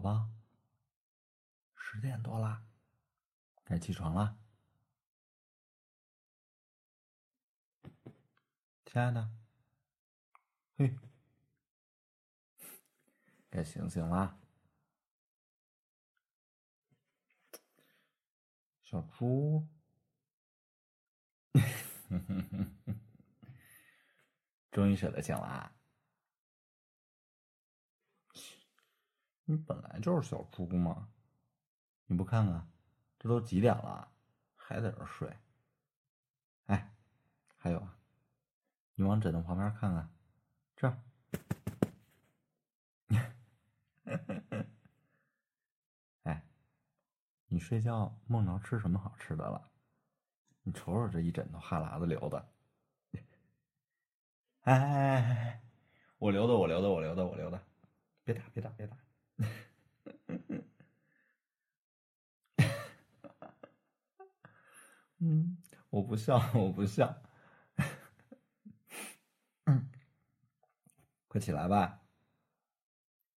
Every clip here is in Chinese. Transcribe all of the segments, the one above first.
宝宝，十点多啦，该起床啦，亲爱的。嘿，该醒醒啦，小猪。终于舍得醒啦！你本来就是小猪嘛，你不看看，这都几点了，还在这睡？哎，还有啊，你往枕头旁边看看，这儿。哎，你睡觉梦着吃什么好吃的了？你瞅瞅这一枕头哈喇子流的。哎哎哎哎！我留的，我留的，我留的，我留的，别打，别打，别打！嗯，我不笑，我不笑。快起来吧！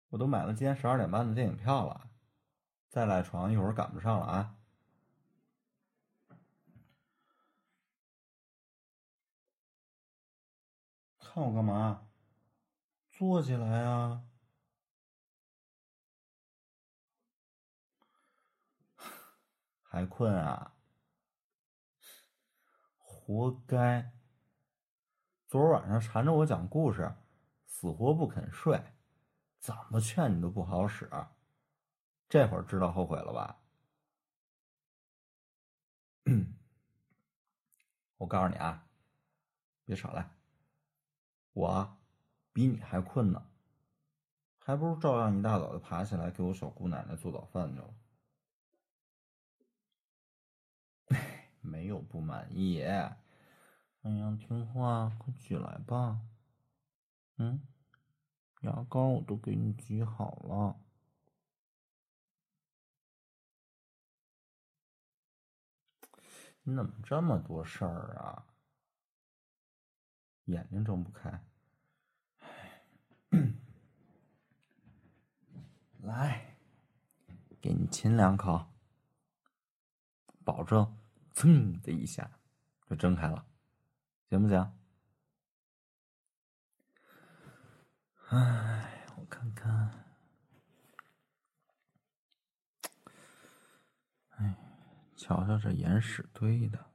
我都买了今天十二点半的电影票了，再赖床一会儿赶不上了啊！看我干嘛？坐起来啊！还困啊？活该！昨儿晚上缠着我讲故事，死活不肯睡，怎么劝你都不好使。这会儿知道后悔了吧？我告诉你啊，别吵了。我比你还困呢，还不如照样一大早就爬起来给我小姑奶奶做早饭去了。没有不满意。哎呀，听话，快起来吧。嗯，牙膏我都给你挤好了。你怎么这么多事儿啊？眼睛睁不开，来，给你亲两口，保证噌的一下就睁开了，行不行？哎，我看看，哎，瞧瞧这眼屎堆的。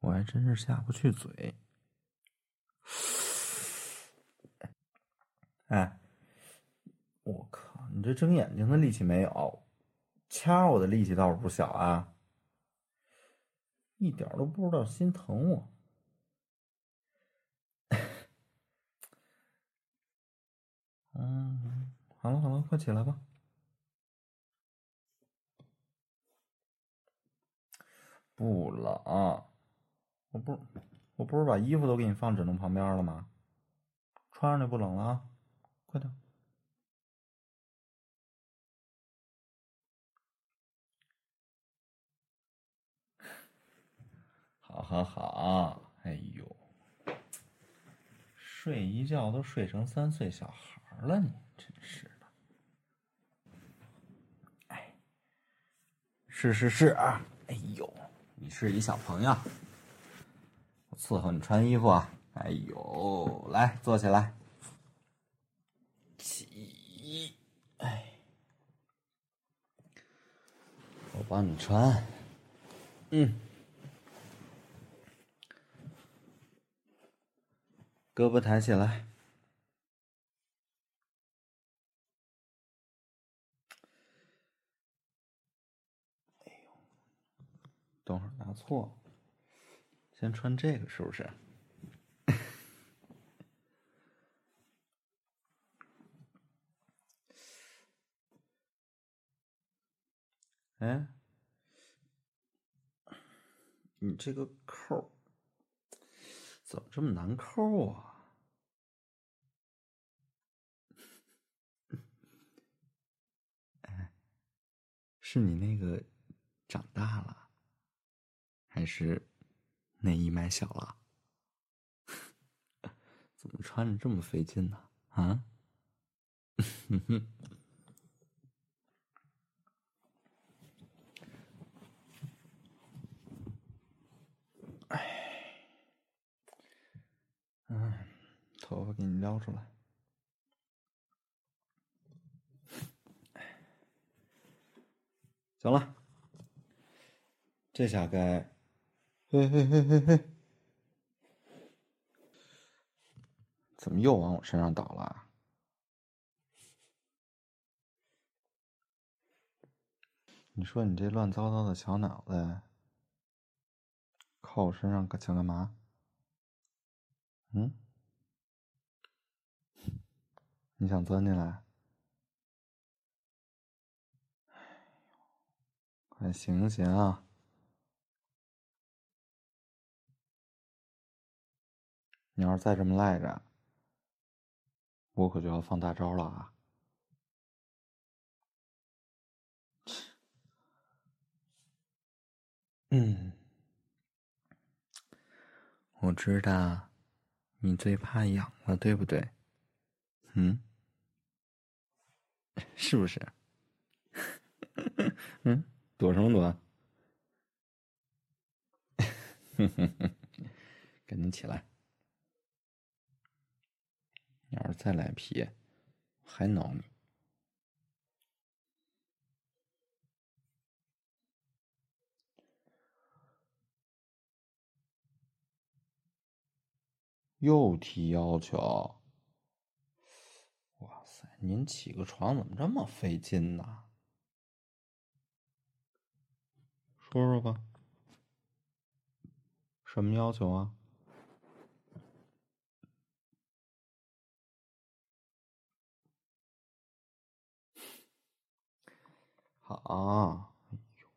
我还真是下不去嘴。哎，我靠！你这睁眼睛的力气没有，掐我的力气倒是不小啊！一点都不知道心疼我。嗯，好了好了，快起来吧。不冷。我不，我不是把衣服都给你放枕头旁边了吗？穿上就不冷了啊，快点！好好好，哎呦，睡一觉都睡成三岁小孩了，你真是的！哎，是是是啊，哎呦，你是一小朋友。伺候你穿衣服啊！哎呦，来坐起来，起，哎，我帮你穿，嗯，胳膊抬起来，哎呦，等会儿拿错了。先穿这个是不是？哎，你这个扣怎么这么难扣啊？哎，是你那个长大了，还是？内衣买小了，怎么穿着这么费劲呢？啊？哼哼。哎，嗯，头发给你撩出来。行了，这下该，嘿嘿嘿嘿嘿，怎么又往我身上倒了？你说你这乱糟糟的小脑袋，靠我身上想干嘛？嗯？你想钻进来？快醒醒啊！你要是再这么赖着，我可就要放大招了啊！嗯，我知道你最怕痒了，对不对？嗯，是不是？嗯。躲什么躲？赶紧起来！你要是再来皮，还挠你。又提要求？您起个床怎么这么费劲呢？说说吧，什么要求啊？好，哎呦，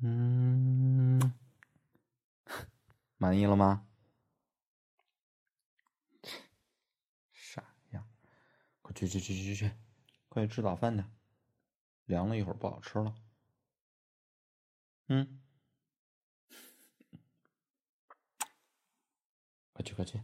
嗯，满意了吗？傻样，快去去去去去，快去吃早饭去，凉了一会儿不好吃了。嗯，快 去快去。